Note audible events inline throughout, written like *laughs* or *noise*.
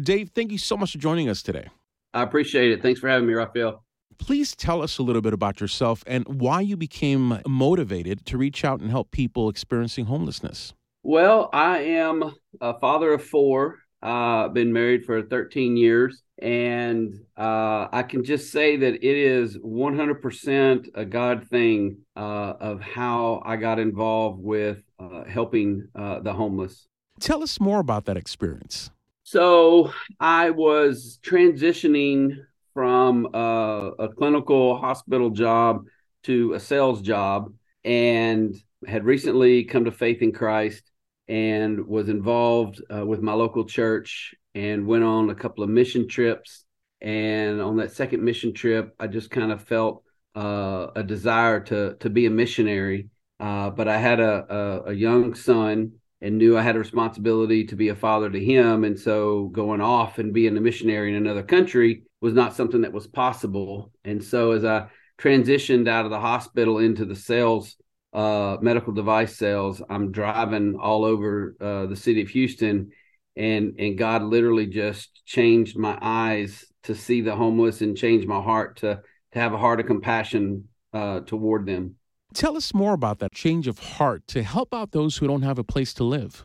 Dave, thank you so much for joining us today. I appreciate it. Thanks for having me, Rafael. Please tell us a little bit about yourself and why you became motivated to reach out and help people experiencing homelessness. Well, I am a father of four. I've uh, been married for 13 years, and uh, I can just say that it is 100% a God thing uh, of how I got involved with uh, helping uh, the homeless. Tell us more about that experience. So, I was transitioning from uh, a clinical hospital job to a sales job and had recently come to faith in Christ and was involved uh, with my local church and went on a couple of mission trips. And on that second mission trip, I just kind of felt uh, a desire to to be a missionary. Uh, but I had a, a, a young son and knew I had a responsibility to be a father to him. And so going off and being a missionary in another country was not something that was possible. And so as I transitioned out of the hospital into the sales, uh, medical device sales, I'm driving all over uh, the city of Houston, and and God literally just changed my eyes to see the homeless and changed my heart to to have a heart of compassion uh, toward them. Tell us more about that change of heart to help out those who don't have a place to live.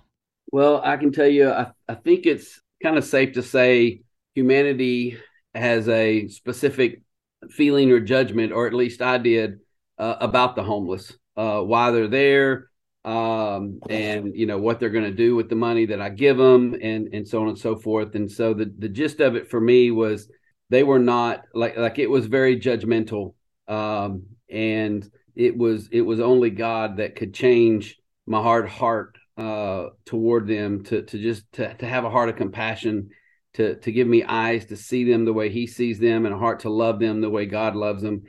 Well, I can tell you, I, I think it's kind of safe to say humanity has a specific feeling or judgment, or at least I did, uh, about the homeless, uh, why they're there, um, and you know what they're going to do with the money that I give them, and and so on and so forth. And so the the gist of it for me was they were not like like it was very judgmental, um, and it was it was only God that could change my hard heart uh, toward them to to just to to have a heart of compassion to to give me eyes to see them the way he sees them and a heart to love them the way God loves them.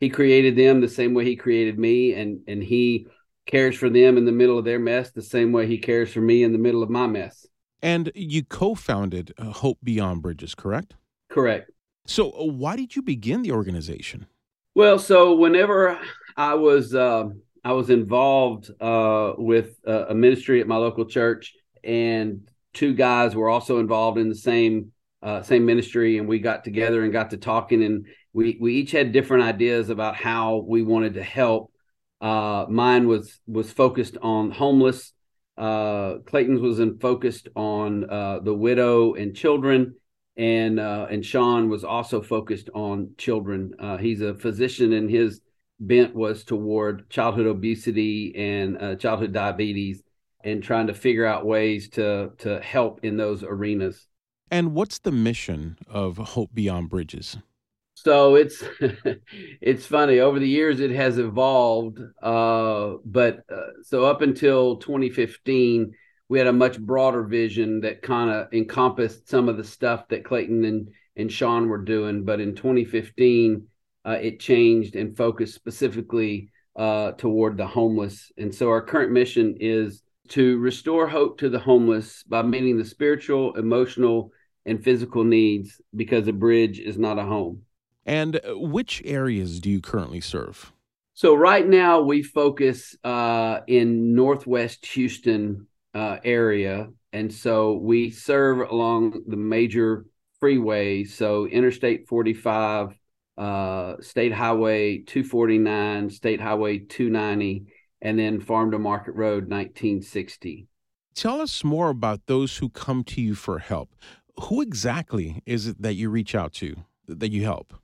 He created them the same way he created me and and he cares for them in the middle of their mess the same way he cares for me in the middle of my mess. And you co-founded uh, Hope Beyond Bridges, correct? Correct. So, uh, why did you begin the organization? Well, so whenever I was uh, I was involved uh, with a ministry at my local church, and two guys were also involved in the same uh, same ministry, and we got together and got to talking, and we we each had different ideas about how we wanted to help. Uh, mine was was focused on homeless. Uh, Clayton's was in, focused on uh, the widow and children, and uh, and Sean was also focused on children. Uh, he's a physician, and his bent was toward childhood obesity and childhood diabetes and trying to figure out ways to to help in those arenas. And what's the mission of Hope Beyond Bridges? So it's *laughs* it's funny. Over the years, it has evolved. Uh, but uh, so up until 2015, we had a much broader vision that kind of encompassed some of the stuff that Clayton and and Sean were doing. But in 2015, uh, it changed and focused specifically uh, toward the homeless. And so our current mission is to restore hope to the homeless by meeting the spiritual, emotional, and physical needs because a bridge is not a home. And uh, which areas do you currently serve? So, right now, we focus uh, in Northwest Houston uh, area. And so we serve along the major freeways. So, Interstate 45, uh, State Highway 249, State Highway 290 and then Farm to Market Road, 1960. Tell us more about those who come to you for help. Who exactly is it that you reach out to, that you help?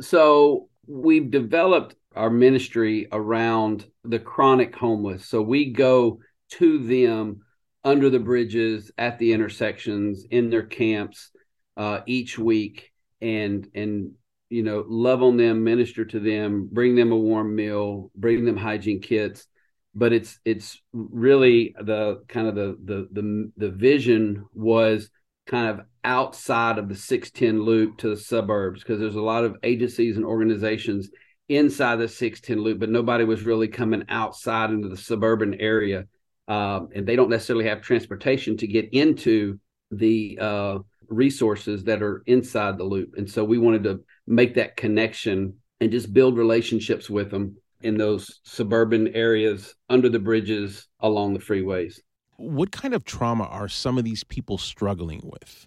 So, we've developed our ministry around the chronic homeless. So, we go to them under the bridges, at the intersections, in their camps uh, each week, and and you know love on them, minister to them, bring them a warm meal, bring them hygiene kits, but it's it's really the kind of the the the, the vision was kind of outside of the 610 loop to the suburbs because there's a lot of agencies and organizations inside the 610 loop but nobody was really coming outside into the suburban area. Um, and they don't necessarily have transportation to get into the uh, resources that are inside the loop. And so we wanted to make that connection and just build relationships with them in those suburban areas under the bridges along the freeways. What kind of trauma are some of these people struggling with?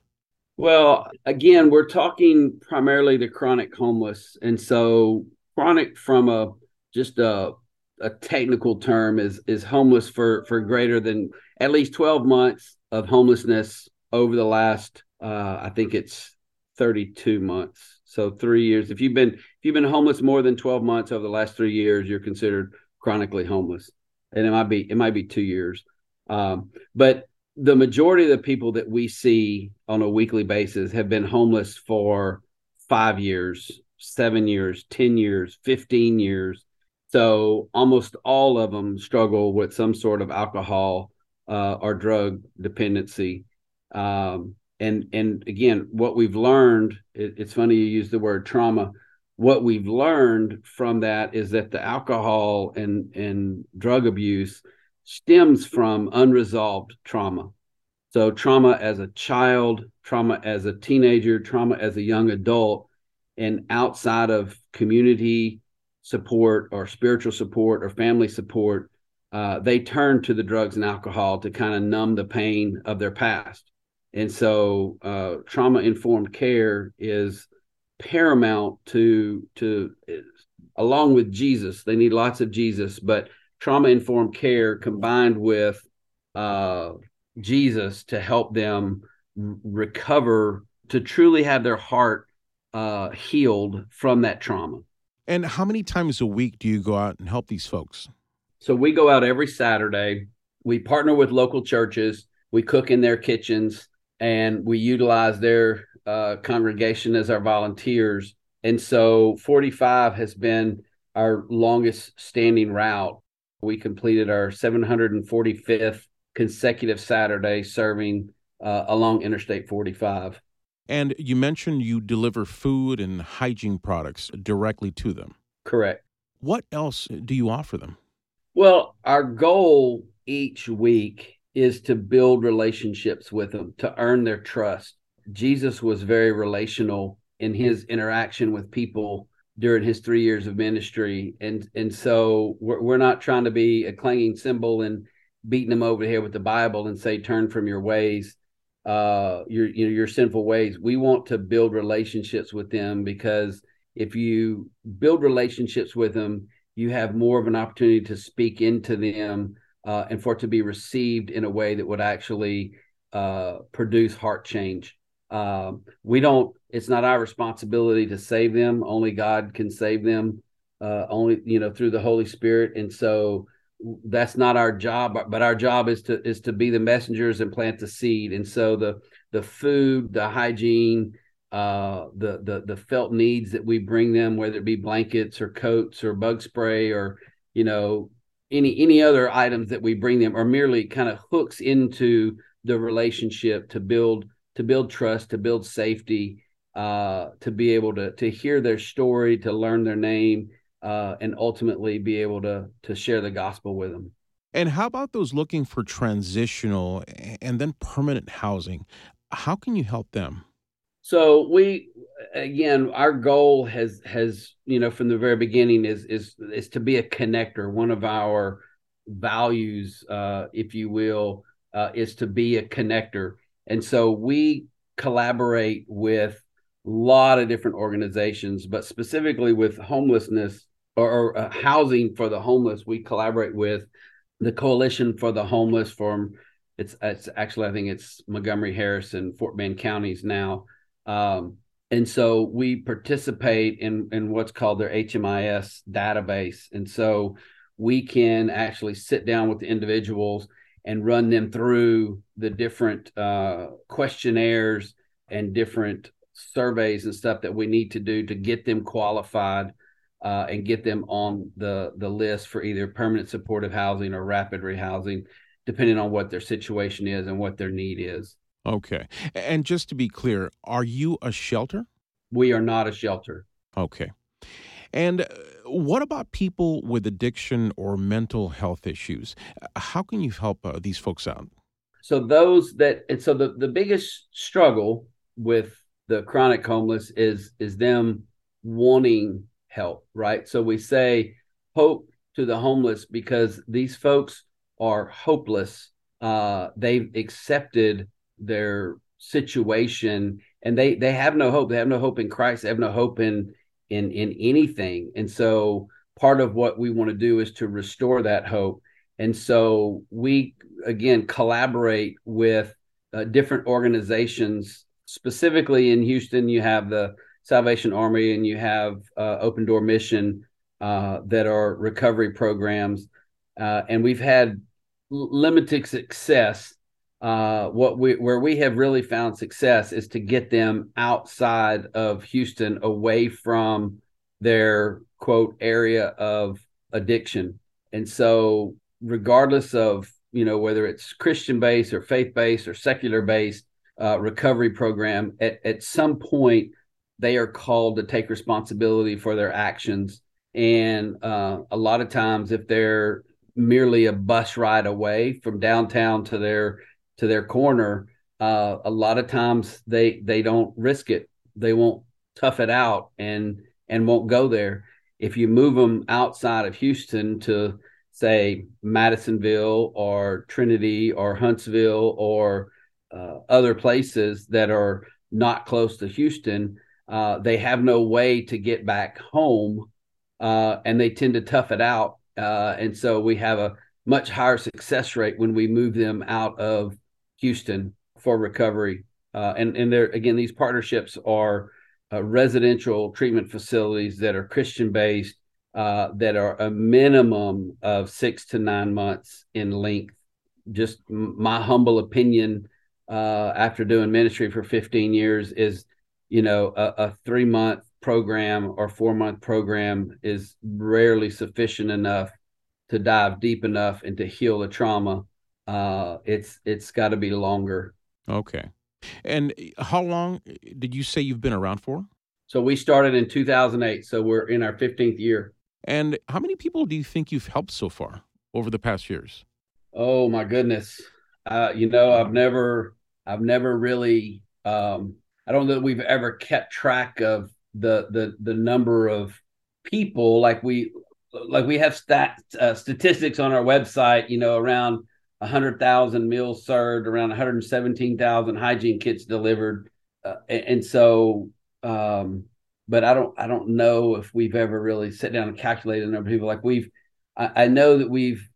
Well, again, we're talking primarily the chronic homeless. And so chronic from a just a a technical term is is homeless for for greater than at least 12 months of homelessness over the last uh, I think it's 32 months. So 3 years. If you've been if you've been homeless more than 12 months over the last 3 years, you're considered chronically homeless. And it might be it might be 2 years. Um, but the majority of the people that we see on a weekly basis have been homeless for 5 years, 7 years, 10 years, 15 years so almost all of them struggle with some sort of alcohol uh, or drug dependency. Um, and and again, what we've learned, it, it's funny you use the word trauma. What we've learned from that is that the alcohol and and drug abuse stems from unresolved trauma. So trauma as a child, trauma as a teenager, trauma as a young adult, and outside of community support or spiritual support or family support, uh, they turn to the drugs and alcohol to kind of numb the pain of their past. And so, uh, trauma informed care is paramount to to along with Jesus. They need lots of Jesus, but trauma informed care combined with uh, Jesus to help them recover to truly have their heart uh, healed from that trauma. And how many times a week do you go out and help these folks? So we go out every Saturday. We partner with local churches. We cook in their kitchens and we utilize their uh, congregation as our volunteers. And so 45 has been our longest standing route. We completed our 745th consecutive Saturday serving uh, along Interstate 45. And you mentioned you deliver food and hygiene products directly to them. Correct. What else do you offer them? Well, our goal each week is to build relationships with them, to earn their trust. Jesus was very relational in his interaction with people during his three years of ministry. And, and so we're, we're not trying to be a clanging cymbal and beating them over head with the Bible and say, turn from your ways uh, your you know, your sinful ways. We want to build relationships with them because if you build relationships with them, you have more of an opportunity to speak into them uh, and for it to be received in a way that would actually uh, produce heart change. Um, we don't. It's not our responsibility to save them. Only God can save them. Uh, only you know through the Holy Spirit. And so that's not our job but our job is to is to be the messengers and plant the seed and so the the food the hygiene uh, the the the felt needs that we bring them whether it be blankets or coats or bug spray or you know any any other items that we bring them are merely kind of hooks into the relationship to build to build trust to build safety uh, to be able to to hear their story to learn their name uh, and ultimately be able to to share the gospel with them. And how about those looking for transitional and then permanent housing? How can you help them? So we again our goal has has you know from the very beginning is is is to be a connector. One of our values uh if you will uh, is to be a connector. And so we collaborate with a lot of different organizations, but specifically with homelessness or, or uh, housing for the homeless, we collaborate with the Coalition for the Homeless from it's it's actually I think it's Montgomery Harris and Fort Bend counties now. Um, and so we participate in in what's called their HMIS database. And so we can actually sit down with the individuals and run them through the different uh, questionnaires and different surveys and stuff that we need to do to get them qualified uh, and get them on the the list for either permanent supportive housing or rapid rehousing, depending on what their situation is and what their need is. Okay. And just to be clear, are you a shelter? We are not a shelter. Okay. And uh, what about people with addiction or mental health issues? How can you help uh, these folks out? So those that and so the the biggest struggle with the chronic homeless is is them wanting help, right? So we say hope to the homeless because these folks are hopeless. Uh, they've accepted their situation and they they have no hope. They have no hope in christ. They have no hope in in in anything. And so part of what we want to do is to restore that hope. And so we again collaborate with uh, different organizations. Specifically in houston you have the salvation army and you have uh, open door mission uh, that are recovery programs. Uh, and we've had limited success uh, what we where we have really found success is to get them outside of Houston, away from their quote area of addiction. And so, regardless of you know whether it's Christian based or faith based or secular based uh, recovery program, at, at some point they are called to take responsibility for their actions. And uh, a lot of times, if they're merely a bus ride away from downtown to their to their corner, uh, a lot of times they they don't risk it. They won't tough it out and and won't go there. If you move them outside of Houston to say Madisonville or Trinity or Huntsville or uh, other places that are not close to Houston, uh, they have no way to get back home, uh, and they tend to tough it out. Uh, and so we have a much higher success rate when we move them out of Houston for recovery. Uh, and and there again, these partnerships are uh, residential treatment facilities that are Christian based, uh, that are a minimum of six to nine months in length. Just my humble opinion, uh, after doing ministry for 15 years, is you know a, a three month program or four month program is rarely sufficient enough to dive deep enough and to heal the trauma uh, it's it's got to be longer. Okay. And how long did you say you've been around for? So we started in 2008. So we're in our 15th year. And how many people do you think you've helped so far over the past years? Oh my goodness. Uh, you know, I've never, I've never really, um, I don't know that we've ever kept track of the the the number of people like we like we have stat uh, statistics on our website. You know, around 100,000 meals served, around 117,000 hygiene kits delivered. Uh, and, and, so, um, but I don't, I don't know if we've ever really sat down and calculated the number of people. Like we've, I, I know that we've,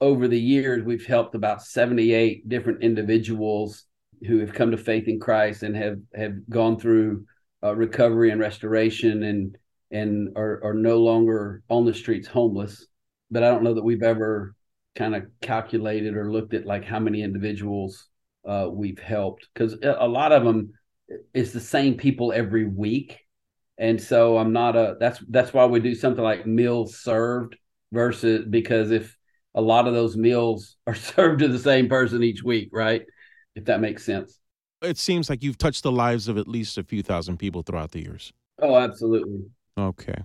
over the years, we've helped about 78 different individuals who have come to faith in Christ and have, have gone through uh, recovery and restoration and, and are, are no longer on the streets homeless. But I don't know that we've ever kind of calculated or looked at like how many individuals uh, we've helped. Because a lot of them is the same people every week. And so i'm not a that's that's why we do something like meals served versus because if a lot of those meals are *laughs* served to the same person each week right? If that makes sense. It seems like you've touched the lives of at least a few thousand people throughout the years. Oh absolutely. Okay.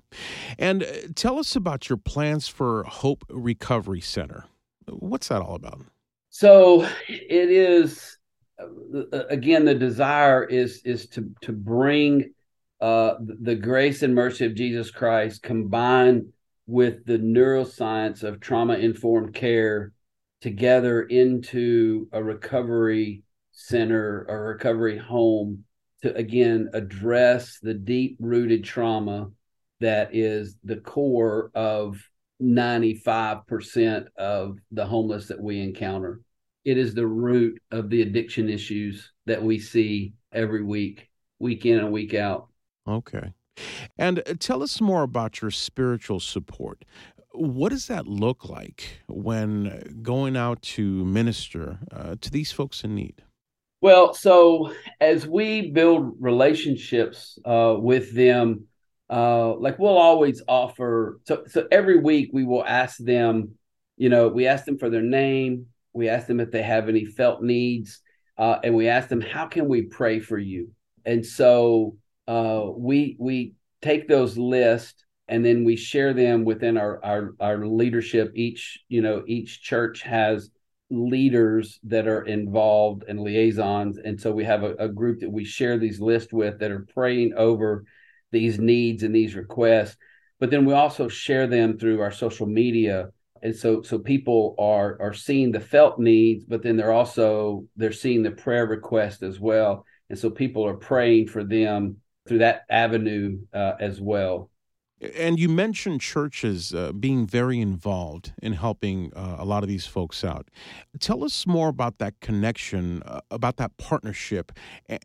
And uh, tell us about your plans for hope recovery center What's that all about? So it is uh, again the desire is is to to bring uh, the grace and mercy of Jesus Christ combined with the neuroscience of trauma informed care together into a recovery center a recovery home to again address the deep rooted trauma that is the core of 95% of the homeless that we encounter. It is the root of the addiction issues that we see every week, week in and week out. Okay. And uh, tell us more about your spiritual support. What does that look like when going out to minister uh, to these folks in need? Well, so as we build relationships uh, with them, uh, like we'll always offer so so every week we will ask them you know we ask them for their name we ask them if they have any felt needs uh, and we ask them how can we pray for you? And so uh, we we take those lists and then we share them within our, our our leadership. Each you know each church has leaders that are involved and liaisons. And so we have a, a group that we share these lists with that are praying over these needs and these requests but then we also share them through our social media. And so so people are are seeing the felt needs but then they're also they're seeing the prayer request as well. And so people are praying for them through that avenue uh, as well and you mentioned churches uh, being very involved in helping uh, a lot of these folks out. Tell us more about that connection, uh, about that partnership,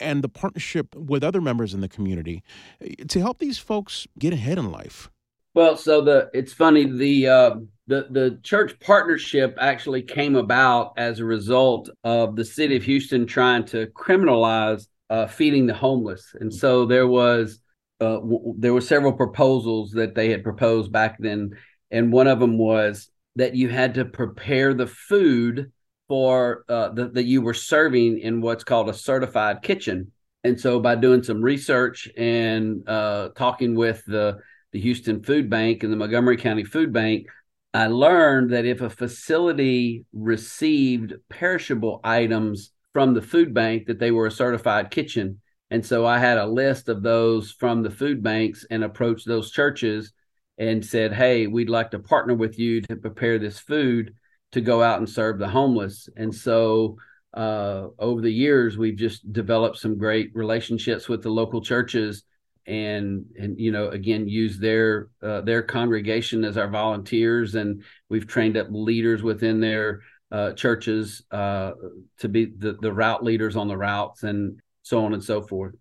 and the partnership with other members in the community uh, to help these folks get ahead in life. Well, so the it's funny the uh, the the church partnership actually came about as a result of the city of Houston trying to criminalize uh, feeding the homeless, and so there was uh, w- there were several proposals that they had proposed back then, and one of them was that you had to prepare the food for uh, the, that you were serving in what's called a certified kitchen. And so, by doing some research and uh, talking with the the Houston Food Bank and the Montgomery County Food Bank, I learned that if a facility received perishable items from the food bank, that they were a certified kitchen. And so I had a list of those from the food banks and approached those churches and said, Hey, we'd like to partner with you to prepare this food to go out and serve the homeless. And so uh, over the years, we've just developed some great relationships with the local churches and and you know again use their uh, their congregation as our volunteers and we've trained up leaders within their uh, churches uh, to be the, the route leaders on the routes and so on and so forth.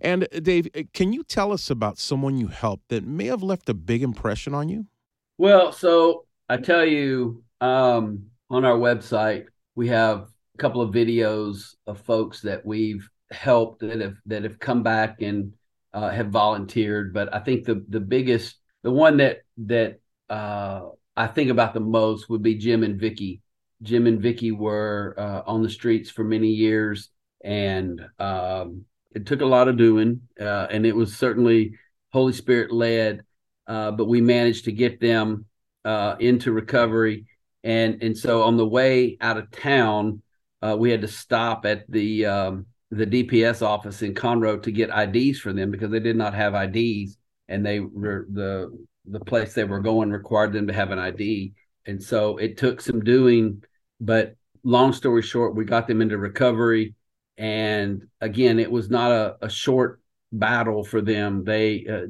And uh, Dave, uh, can you tell us about someone you helped that may have left a big impression on you? Well, so I tell you, um, on our website, we have a couple of videos of folks that we've helped that have that have come back and uh, have volunteered. But I think the the biggest, the one that that uh, I think about the most would be Jim and Vicky. Jim and Vicky were uh, on the streets for many years and um, it took a lot of doing, uh, and it was certainly Holy Spirit led. Uh, but we managed to get them uh, into recovery, and and so on the way out of town, uh, we had to stop at the um, the DPS office in Conroe to get IDs for them because they did not have IDs, and they the the place they were going required them to have an ID, and so it took some doing. But long story short, we got them into recovery and again, it was not a, a short battle for them. They uh,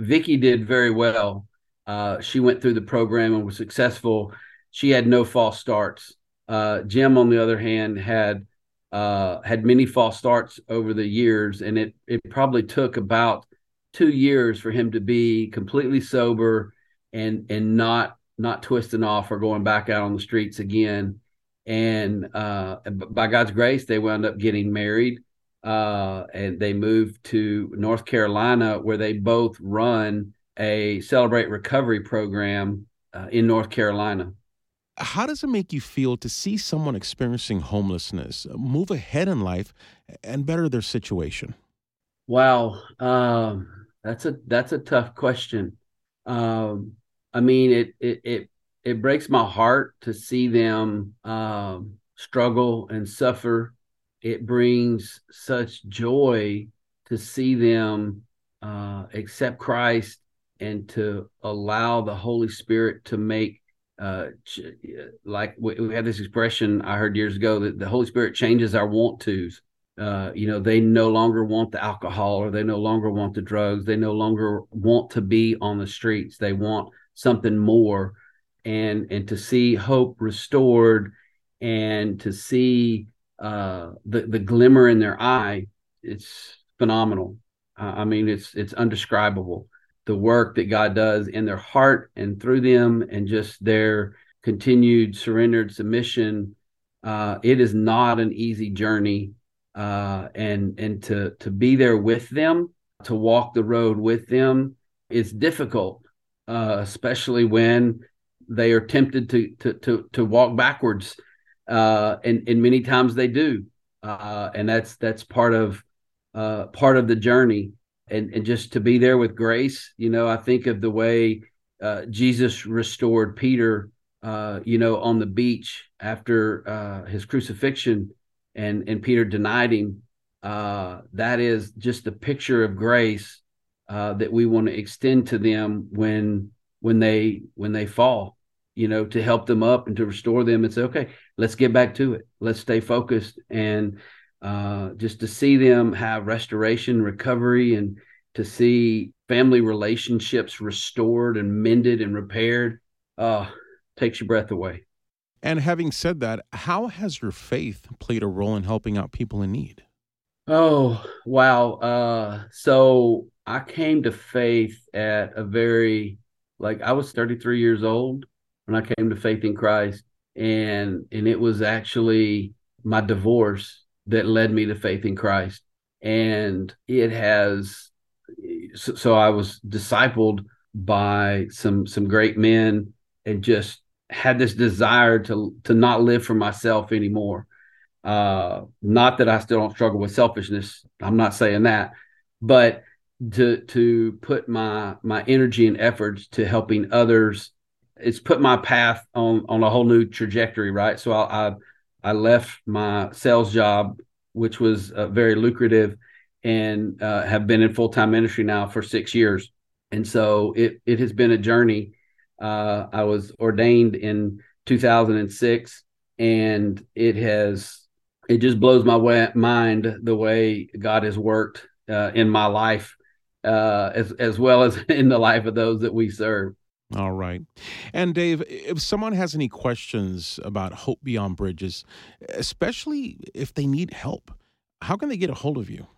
Vicky did very well. Uh, she went through the program and was successful. She had no false starts. Uh, Jim, on the other hand, had uh, had many false starts over the years, and it it probably took about two years for him to be completely sober and and not not twisting off or going back out on the streets again and uh, by God's grace, they wound up getting married, uh, and they moved to North Carolina, where they both run a Celebrate Recovery program uh, in North Carolina. How does it make you feel to see someone experiencing homelessness move ahead in life and better their situation? Wow, um, that's a that's a tough question. Um, I mean, it it it it breaks my heart to see them um, struggle and suffer. It brings such joy to see them uh, accept Christ and to allow the Holy Spirit to make uh, like we, we had this expression I heard years ago that the Holy Spirit changes our want tos. Uh, you know, they no longer want the alcohol or they no longer want the drugs. They no longer want to be on the streets. They want something more and and to see hope restored and to see uh, the the glimmer in their eye, it's phenomenal. Uh, I mean, it's it's undescribable. The work that God does in their heart and through them, and just their continued surrendered submission. Uh, it is not an easy journey, uh, and and to to be there with them, to walk the road with them, is difficult, uh, especially when they are tempted to to to, to walk backwards, uh, and and many times they do, uh, and that's that's part of uh, part of the journey, and and just to be there with grace. You know, I think of the way uh, Jesus restored Peter. Uh, you know, on the beach after uh, his crucifixion, and and Peter denied him. Uh, that is just a picture of grace uh, that we want to extend to them when when they when they fall you know, to help them up and to restore them and say, okay, let's get back to it. Let's stay focused and uh, just to see them have restoration, recovery, and to see family relationships restored and mended and repaired, uh, takes your breath away. And having said that, how has your faith played a role in helping out people in need? Oh, wow. Uh, so I came to faith at a very, like, I was 33 years old when I came to faith in Christ. And, and it was actually my divorce that led me to faith in Christ. And it has, so, so I was discipled by some, some great men and just had this desire to, to not live for myself anymore. Uh, not that I still don't struggle with selfishness. I'm not saying that, but to to put my my energy and efforts to helping others. It's put my path on on a whole new trajectory right? So i i, I left my sales job which was uh, very lucrative and uh, have been in full-time ministry now for six years. And so it it has been a journey. Uh, i was ordained in 2006 and it has it just blows my way, mind the way god has worked uh, in my life uh, as as well as *laughs* in the life of those that we serve. All right. And Dave, if someone has any questions about Hope Beyond Bridges, especially if they need help, how can they get a hold of you?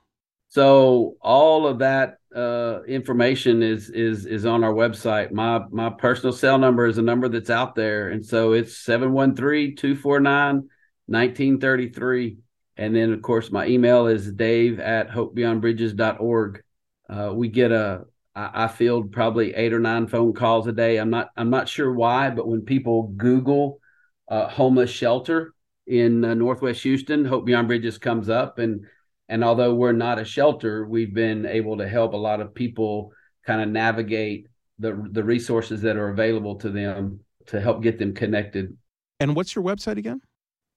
So all of that uh, information is is is on our website. My my personal cell number is a number that's out there. And so it's 713-249-1933. And then of course my email is dave at hopebeyondbridges.org uh, we get a I, I field probably eight or nine phone calls a day. I'm not I'm not sure why, but when people Google uh, homeless shelter in uh, Northwest Houston, Hope Beyond Bridges comes up, and and although we're not a shelter, we've been able to help a lot of people kind of navigate the the resources that are available to them to help get them connected. And what's your website again?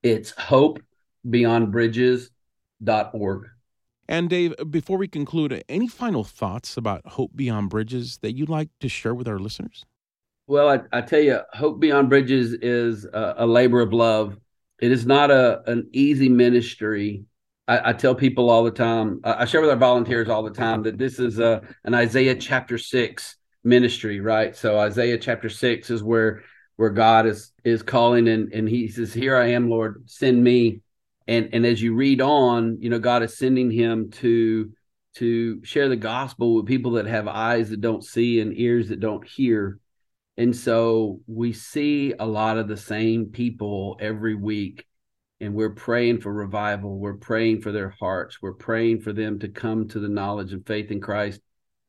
It's hopebeyondbridges.org. And Dave, before we conclude, any final thoughts about Hope Beyond Bridges that you'd like to share with our listeners? Well, I, I tell you, Hope Beyond Bridges is a, a, labor of love. It is not a an easy ministry. I, I tell people all the time. I, I, share with our volunteers all the time that this is a an Isaiah chapter six ministry, right? So Isaiah chapter six is where where God is is calling and and He says, "Here I am, Lord, send me." And and as you read on you know god is sending him to to share the gospel with people that have eyes that don't see and ears that don't hear. And so we see a lot of the same people every week and we're praying for revival. We're praying for their hearts. We're praying for them to come to the knowledge and faith in christ.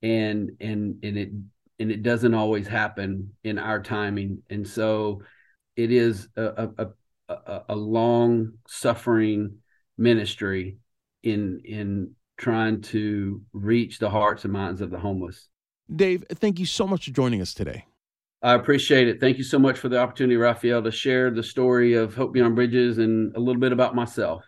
And and and it and it doesn't always happen in our timing. And so it is a, a, a, a long suffering ministry in in trying to reach the hearts and minds of the homeless. Dave, thank you so much for joining us today. I appreciate it. Thank you so much for the opportunity, Rafael, to share the story of Hope Beyond Bridges and a little bit about myself.